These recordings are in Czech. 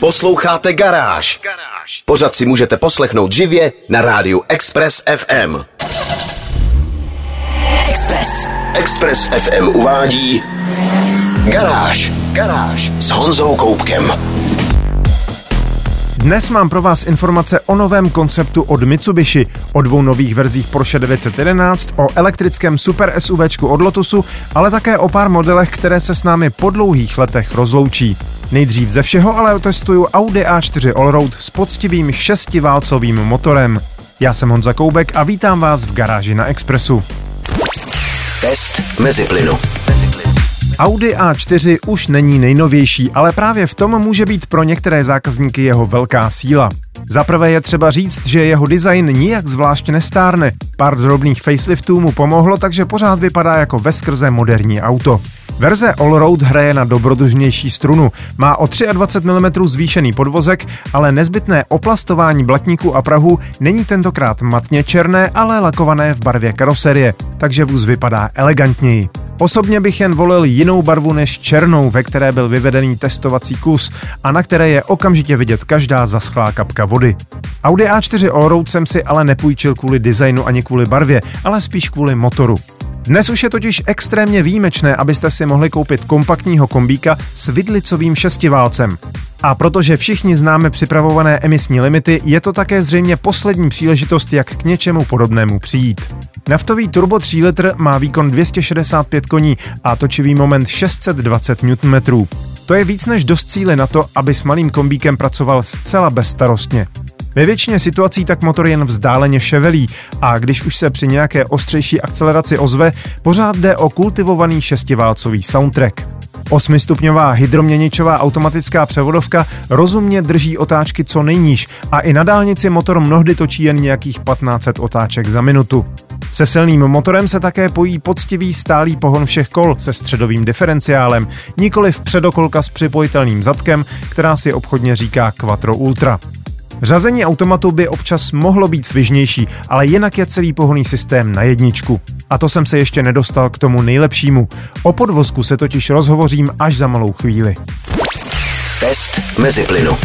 Posloucháte Garáž. Pořád si můžete poslechnout živě na rádiu Express FM. Express. Express FM uvádí Garáž. Garáž s Honzou Koupkem. Dnes mám pro vás informace o novém konceptu od Mitsubishi, o dvou nových verzích Porsche 911, o elektrickém super SUVčku od Lotusu, ale také o pár modelech, které se s námi po dlouhých letech rozloučí. Nejdřív ze všeho ale otestuju Audi A4 Allroad s poctivým šestiválcovým motorem. Já jsem Honza Koubek a vítám vás v garáži na Expressu. Test mezi plynu. Audi A4 už není nejnovější, ale právě v tom může být pro některé zákazníky jeho velká síla. Za prvé je třeba říct, že jeho design nijak zvlášť nestárne. Pár drobných faceliftů mu pomohlo, takže pořád vypadá jako veskrze moderní auto. Verze Allroad hraje na dobrodružnější strunu, má o 23 mm zvýšený podvozek, ale nezbytné oplastování blatníků a prahu není tentokrát matně černé, ale lakované v barvě karoserie, takže vůz vypadá elegantněji. Osobně bych jen volil jinou barvu než černou, ve které byl vyvedený testovací kus a na které je okamžitě vidět každá zaschlá kapka vody. Audi A4 Allroad jsem si ale nepůjčil kvůli designu ani kvůli barvě, ale spíš kvůli motoru. Dnes už je totiž extrémně výjimečné, abyste si mohli koupit kompaktního kombíka s vidlicovým šestiválcem. A protože všichni známe připravované emisní limity, je to také zřejmě poslední příležitost, jak k něčemu podobnému přijít. Naftový turbo 3 litr má výkon 265 koní a točivý moment 620 Nm. To je víc než dost cíly na to, aby s malým kombíkem pracoval zcela bezstarostně. Ve většině situací tak motor jen vzdáleně ševelí a když už se při nějaké ostřejší akceleraci ozve, pořád jde o kultivovaný šestiválcový soundtrack. Osmistupňová hydroměničová automatická převodovka rozumně drží otáčky co nejníž a i na dálnici motor mnohdy točí jen nějakých 1500 otáček za minutu. Se silným motorem se také pojí poctivý stálý pohon všech kol se středovým diferenciálem, nikoli v předokolka s připojitelným zadkem, která si obchodně říká Quattro Ultra. Řazení automatu by občas mohlo být svižnější, ale jinak je celý pohonný systém na jedničku. A to jsem se ještě nedostal k tomu nejlepšímu. O podvozku se totiž rozhovořím až za malou chvíli. Test mezi plynu.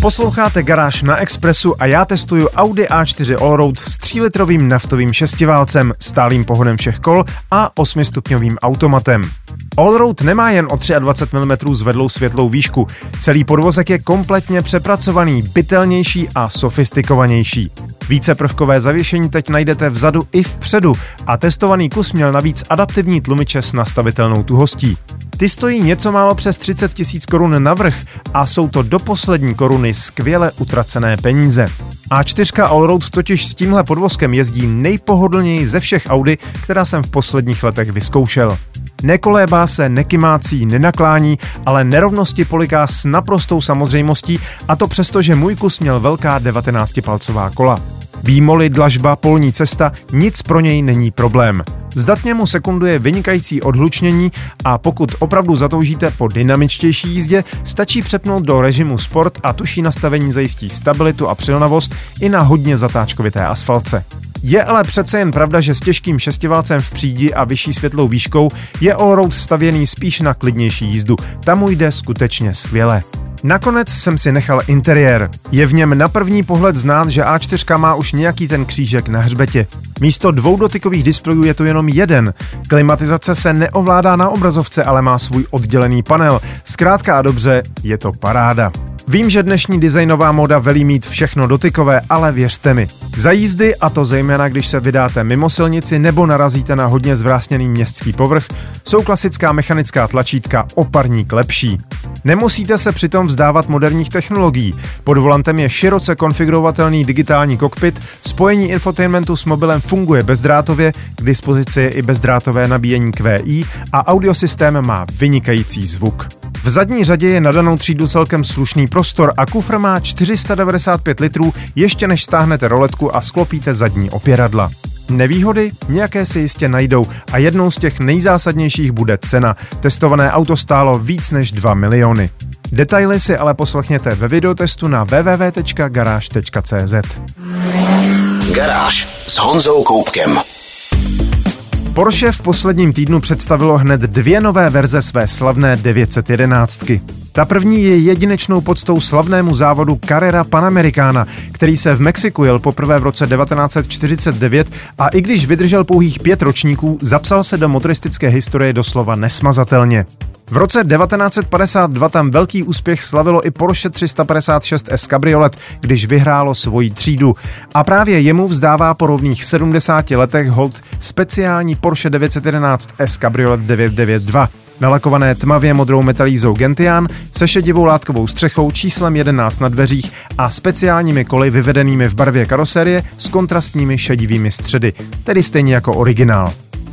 Posloucháte Garáž na Expressu a já testuju Audi A4 Allroad s 3-litrovým naftovým šestiválcem, stálým pohonem všech kol a 8-stupňovým automatem. Allroad nemá jen o 23 mm zvedlou světlou výšku, celý podvozek je kompletně přepracovaný, bytelnější a sofistikovanější. Více prvkové zavěšení teď najdete vzadu i vpředu a testovaný kus měl navíc adaptivní tlumiče s nastavitelnou tuhostí. Ty stojí něco málo přes 30 tisíc korun navrh a jsou to do poslední koruny skvěle utracené peníze. A4 Allroad totiž s tímhle podvozkem jezdí nejpohodlněji ze všech Audi, která jsem v posledních letech vyzkoušel. Nekolébá se, nekymácí, nenaklání, ale nerovnosti poliká s naprostou samozřejmostí a to přesto, že můj kus měl velká 19-palcová kola. Výmoly, dlažba, polní cesta, nic pro něj není problém. Zdatně mu sekunduje vynikající odhlučnění a pokud opravdu zatoužíte po dynamičtější jízdě, stačí přepnout do režimu Sport a tuší nastavení zajistí stabilitu a přilnavost i na hodně zatáčkovité asfaltce. Je ale přece jen pravda, že s těžkým šestiválcem v přídi a vyšší světlou výškou je allroad stavěný spíš na klidnější jízdu. Tam mu jde skutečně skvěle. Nakonec jsem si nechal interiér. Je v něm na první pohled znát, že A4 má už nějaký ten křížek na hřbetě. Místo dvou dotykových displejů je to jenom jeden. Klimatizace se neovládá na obrazovce, ale má svůj oddělený panel. Zkrátka a dobře, je to paráda. Vím, že dnešní designová moda velí mít všechno dotykové, ale věřte mi. Za jízdy, a to zejména když se vydáte mimo silnici nebo narazíte na hodně zvrásněný městský povrch, jsou klasická mechanická tlačítka o parník lepší. Nemusíte se přitom vzdávat moderních technologií. Pod volantem je široce konfigurovatelný digitální kokpit, spojení infotainmentu s mobilem funguje bezdrátově, k dispozici je i bezdrátové nabíjení QI a audiosystém má vynikající zvuk. V zadní řadě je na danou třídu celkem slušný prostor a kufr má 495 litrů, ještě než stáhnete roletku a sklopíte zadní opěradla. Nevýhody? Nějaké se jistě najdou a jednou z těch nejzásadnějších bude cena. Testované auto stálo víc než 2 miliony. Detaily si ale poslechněte ve videotestu na www.garage.cz. Garáž s Honzou Koupkem. Porsche v posledním týdnu představilo hned dvě nové verze své slavné 911. Ta první je jedinečnou podstou slavnému závodu Carrera Panamericana, který se v Mexiku jel poprvé v roce 1949 a i když vydržel pouhých pět ročníků, zapsal se do motoristické historie doslova nesmazatelně. V roce 1952 tam velký úspěch slavilo i Porsche 356 S Cabriolet, když vyhrálo svoji třídu. A právě jemu vzdává po rovných 70 letech hold speciální Porsche 911 S Cabriolet 992 nalakované tmavě modrou metalízou Gentian se šedivou látkovou střechou číslem 11 na dveřích a speciálními koly vyvedenými v barvě karoserie s kontrastními šedivými středy, tedy stejně jako originál.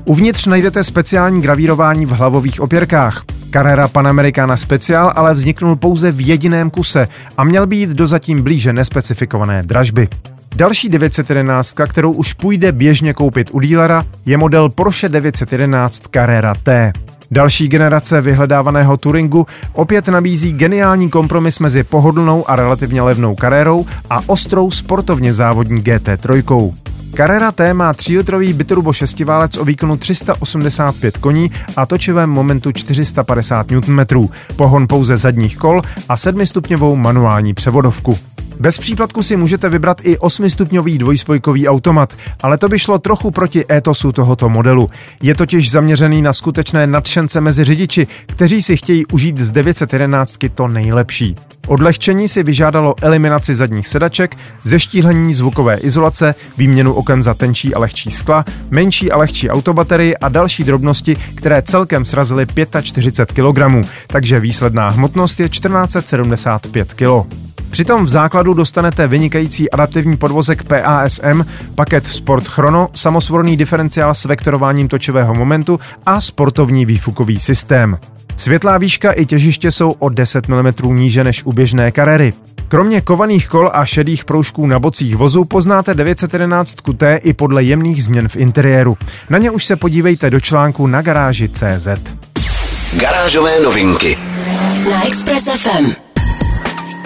Uvnitř najdete speciální gravírování v hlavových opěrkách. Carrera Panamericana Special ale vzniknul pouze v jediném kuse a měl být do zatím blíže nespecifikované dražby. Další 911, kterou už půjde běžně koupit u dílera, je model Porsche 911 Carrera T. Další generace vyhledávaného Turingu opět nabízí geniální kompromis mezi pohodlnou a relativně levnou Carrerou a ostrou sportovně závodní GT3. Carrera T má 3-litrový biturbo šestiválec o výkonu 385 koní a točivém momentu 450 Nm, pohon pouze zadních kol a 7-stupňovou manuální převodovku. Bez příplatku si můžete vybrat i 8-stupňový dvojspojkový automat, ale to by šlo trochu proti étosu tohoto modelu. Je totiž zaměřený na skutečné nadšence mezi řidiči, kteří si chtějí užít z 911 to nejlepší. Odlehčení si vyžádalo eliminaci zadních sedaček, zeštíhlení zvukové izolace, výměnu oken za tenčí a lehčí skla, menší a lehčí autobaterii a další drobnosti, které celkem srazily 45 kg, takže výsledná hmotnost je 1475 kg. Přitom v základu dostanete vynikající adaptivní podvozek PASM, paket Sport Chrono, samosvorný diferenciál s vektorováním točového momentu a sportovní výfukový systém. Světlá výška i těžiště jsou o 10 mm níže než u běžné karery. Kromě kovaných kol a šedých proužků na bocích vozu poznáte 911 T i podle jemných změn v interiéru. Na ně už se podívejte do článku na garáži CZ. Garážové novinky na Express FM.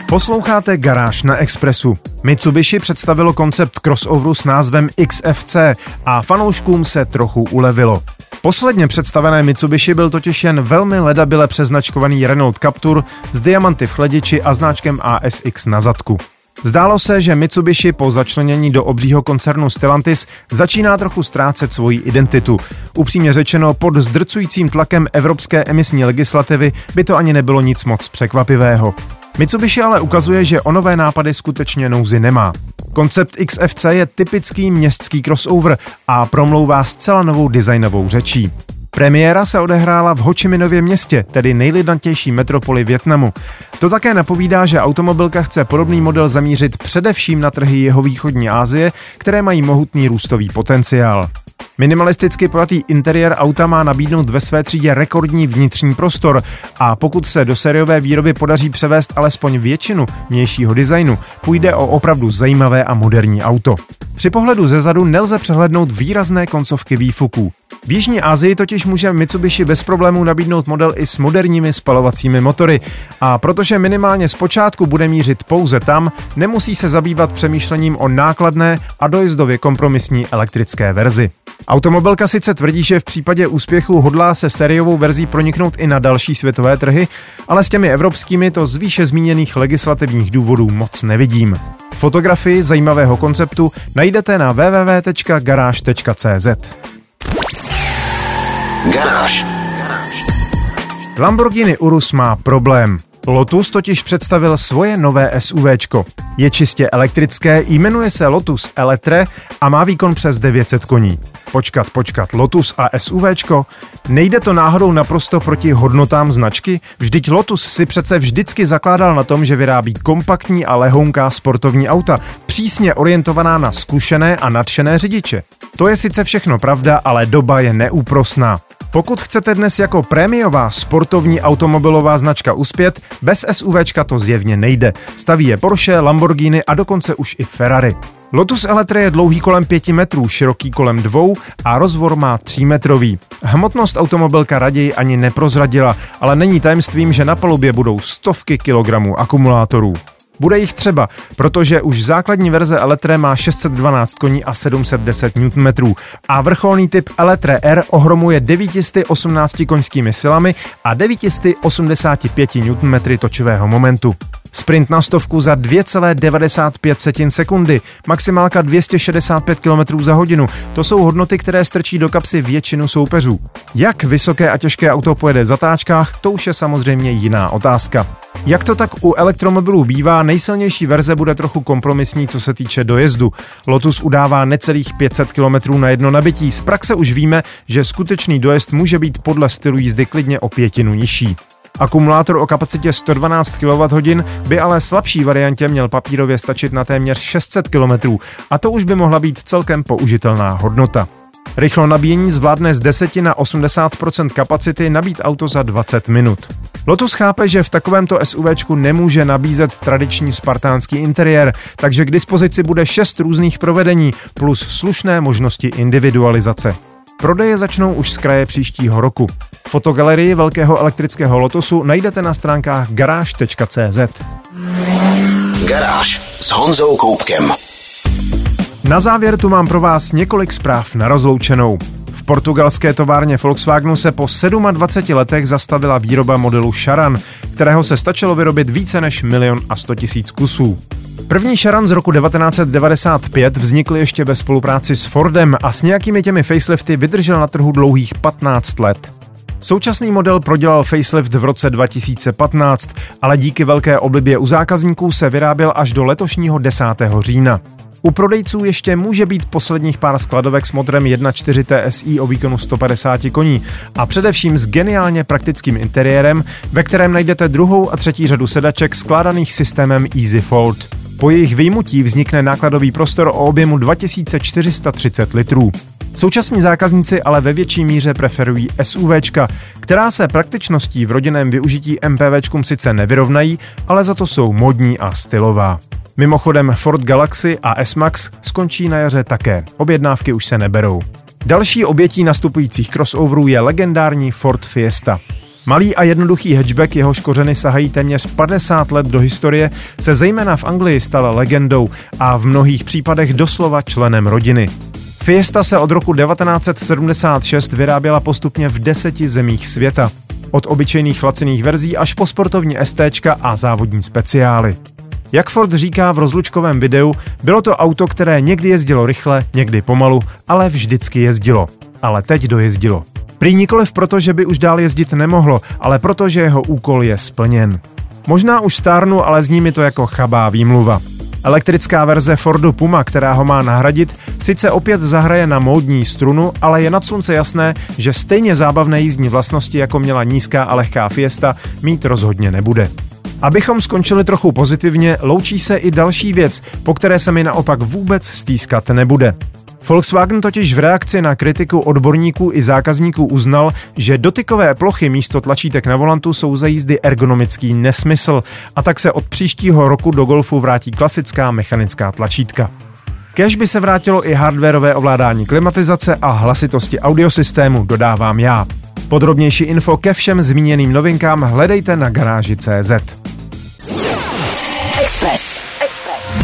Posloucháte Garáž na Expressu. Mitsubishi představilo koncept crossoveru s názvem XFC a fanouškům se trochu ulevilo. Posledně představené Mitsubishi byl totiž jen velmi ledabile přeznačkovaný Renault Captur s diamanty v chladiči a značkem ASX na zadku. Zdálo se, že Mitsubishi po začlenění do obřího koncernu Stellantis začíná trochu ztrácet svoji identitu. Upřímně řečeno, pod zdrcujícím tlakem evropské emisní legislativy by to ani nebylo nic moc překvapivého. Mitsubishi ale ukazuje, že o nové nápady skutečně nouzy nemá. Koncept XFC je typický městský crossover a promlouvá zcela novou designovou řečí. Premiéra se odehrála v Ho Chi Minově městě, tedy nejlidnatější metropoli Větnamu. To také napovídá, že automobilka chce podobný model zamířit především na trhy jeho východní Asie, které mají mohutný růstový potenciál. Minimalisticky pojatý interiér auta má nabídnout ve své třídě rekordní vnitřní prostor a pokud se do sériové výroby podaří převést alespoň většinu vnějšího designu, půjde o opravdu zajímavé a moderní auto. Při pohledu ze zadu nelze přehlednout výrazné koncovky výfuků. V Jižní Asii totiž může Mitsubishi bez problémů nabídnout model i s moderními spalovacími motory a protože minimálně zpočátku bude mířit pouze tam, nemusí se zabývat přemýšlením o nákladné a dojezdově kompromisní elektrické verzi. Automobilka sice tvrdí, že v případě úspěchu hodlá se sériovou verzí proniknout i na další světové trhy, ale s těmi evropskými to z výše zmíněných legislativních důvodů moc nevidím. Fotografii zajímavého konceptu najdete na www.garage.cz. Garáž. Lamborghini Urus má problém. Lotus totiž představil svoje nové SUVčko. Je čistě elektrické, jmenuje se Lotus Eletre a má výkon přes 900 koní. Počkat, počkat, Lotus a SUVčko? Nejde to náhodou naprosto proti hodnotám značky? Vždyť Lotus si přece vždycky zakládal na tom, že vyrábí kompaktní a lehounká sportovní auta, přísně orientovaná na zkušené a nadšené řidiče. To je sice všechno pravda, ale doba je neúprosná. Pokud chcete dnes jako prémiová sportovní automobilová značka uspět, bez SUVčka to zjevně nejde. Staví je Porsche, Lamborghini a dokonce už i Ferrari. Lotus Eletre je dlouhý kolem 5 metrů, široký kolem 2 a rozvor má 3 metrový. Hmotnost automobilka raději ani neprozradila, ale není tajemstvím, že na palubě budou stovky kilogramů akumulátorů. Bude jich třeba, protože už základní verze Eletre má 612 koní a 710 Nm a vrcholný typ Eletre R ohromuje 918 koňskými silami a 985 Nm točivého momentu. Sprint na stovku za 2,95 sekundy, maximálka 265 km za hodinu. To jsou hodnoty, které strčí do kapsy většinu soupeřů. Jak vysoké a těžké auto pojede v zatáčkách, to už je samozřejmě jiná otázka. Jak to tak u elektromobilů bývá, nejsilnější verze bude trochu kompromisní, co se týče dojezdu. Lotus udává necelých 500 km na jedno nabití. Z praxe už víme, že skutečný dojezd může být podle stylu jízdy klidně o pětinu nižší. Akumulátor o kapacitě 112 kWh by ale slabší variantě měl papírově stačit na téměř 600 km a to už by mohla být celkem použitelná hodnota. Rychlo nabíjení zvládne z 10 na 80% kapacity nabít auto za 20 minut. Lotus chápe, že v takovémto SUVčku nemůže nabízet tradiční spartánský interiér, takže k dispozici bude 6 různých provedení plus slušné možnosti individualizace. Prodeje začnou už z kraje příštího roku. Fotogalerii velkého elektrického Lotusu najdete na stránkách garáž.cz. Garáž s Honzou Koupkem. Na závěr tu mám pro vás několik zpráv na rozloučenou. V portugalské továrně Volkswagenu se po 27 letech zastavila výroba modelu Charan, kterého se stačilo vyrobit více než milion a 100 tisíc kusů. První Charan z roku 1995 vznikl ještě ve spolupráci s Fordem a s nějakými těmi facelifty vydržel na trhu dlouhých 15 let. Současný model prodělal facelift v roce 2015, ale díky velké oblibě u zákazníků se vyráběl až do letošního 10. října. U prodejců ještě může být posledních pár skladovek s motorem 1.4 TSI o výkonu 150 koní a především s geniálně praktickým interiérem, ve kterém najdete druhou a třetí řadu sedaček skládaných systémem Easy Fold. Po jejich vyjmutí vznikne nákladový prostor o objemu 2430 litrů. Současní zákazníci ale ve větší míře preferují SUVčka, která se praktičností v rodinném využití MPVčkům sice nevyrovnají, ale za to jsou modní a stylová. Mimochodem Ford Galaxy a S-Max skončí na jaře také. Objednávky už se neberou. Další obětí nastupujících crossoverů je legendární Ford Fiesta. Malý a jednoduchý hatchback, jehož kořeny sahají téměř 50 let do historie, se zejména v Anglii stal legendou a v mnohých případech doslova členem rodiny. Fiesta se od roku 1976 vyráběla postupně v deseti zemích světa. Od obyčejných laciných verzí až po sportovní ST a závodní speciály. Jak Ford říká v rozlučkovém videu, bylo to auto, které někdy jezdilo rychle, někdy pomalu, ale vždycky jezdilo. Ale teď dojezdilo. Prý nikoliv proto, že by už dál jezdit nemohlo, ale proto, že jeho úkol je splněn. Možná už stárnu, ale zní mi to jako chabá výmluva. Elektrická verze Fordu Puma, která ho má nahradit, sice opět zahraje na módní strunu, ale je nad slunce jasné, že stejně zábavné jízdní vlastnosti, jako měla nízká a lehká Fiesta, mít rozhodně nebude. Abychom skončili trochu pozitivně, loučí se i další věc, po které se mi naopak vůbec stýskat nebude. Volkswagen totiž v reakci na kritiku odborníků i zákazníků uznal, že dotykové plochy místo tlačítek na volantu jsou za jízdy ergonomický nesmysl a tak se od příštího roku do Golfu vrátí klasická mechanická tlačítka. Kež by se vrátilo i hardwareové ovládání klimatizace a hlasitosti audiosystému, dodávám já. Podrobnější info ke všem zmíněným novinkám hledejte na garáži.cz. Express. Express.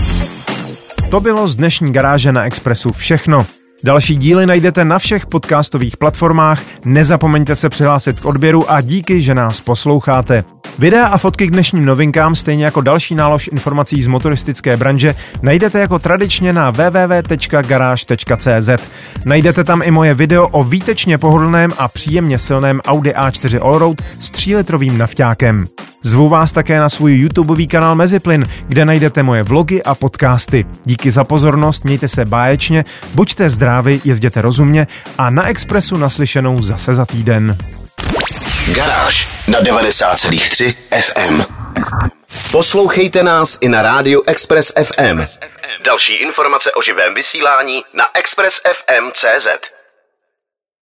To bylo z dnešní garáže na Expressu všechno. Další díly najdete na všech podcastových platformách, nezapomeňte se přihlásit k odběru a díky, že nás posloucháte. Videa a fotky k dnešním novinkám, stejně jako další nálož informací z motoristické branže, najdete jako tradičně na www.garage.cz. Najdete tam i moje video o výtečně pohodlném a příjemně silném Audi A4 Allroad s 3-litrovým nafťákem. Zvu vás také na svůj YouTubeový kanál Meziplyn, kde najdete moje vlogy a podcasty. Díky za pozornost, mějte se báječně, buďte zdraví, jezděte rozumně a na Expressu naslyšenou zase za týden. Garáž na 90,3 FM. Poslouchejte nás i na rádiu Express FM. Další informace o živém vysílání na expressfm.cz.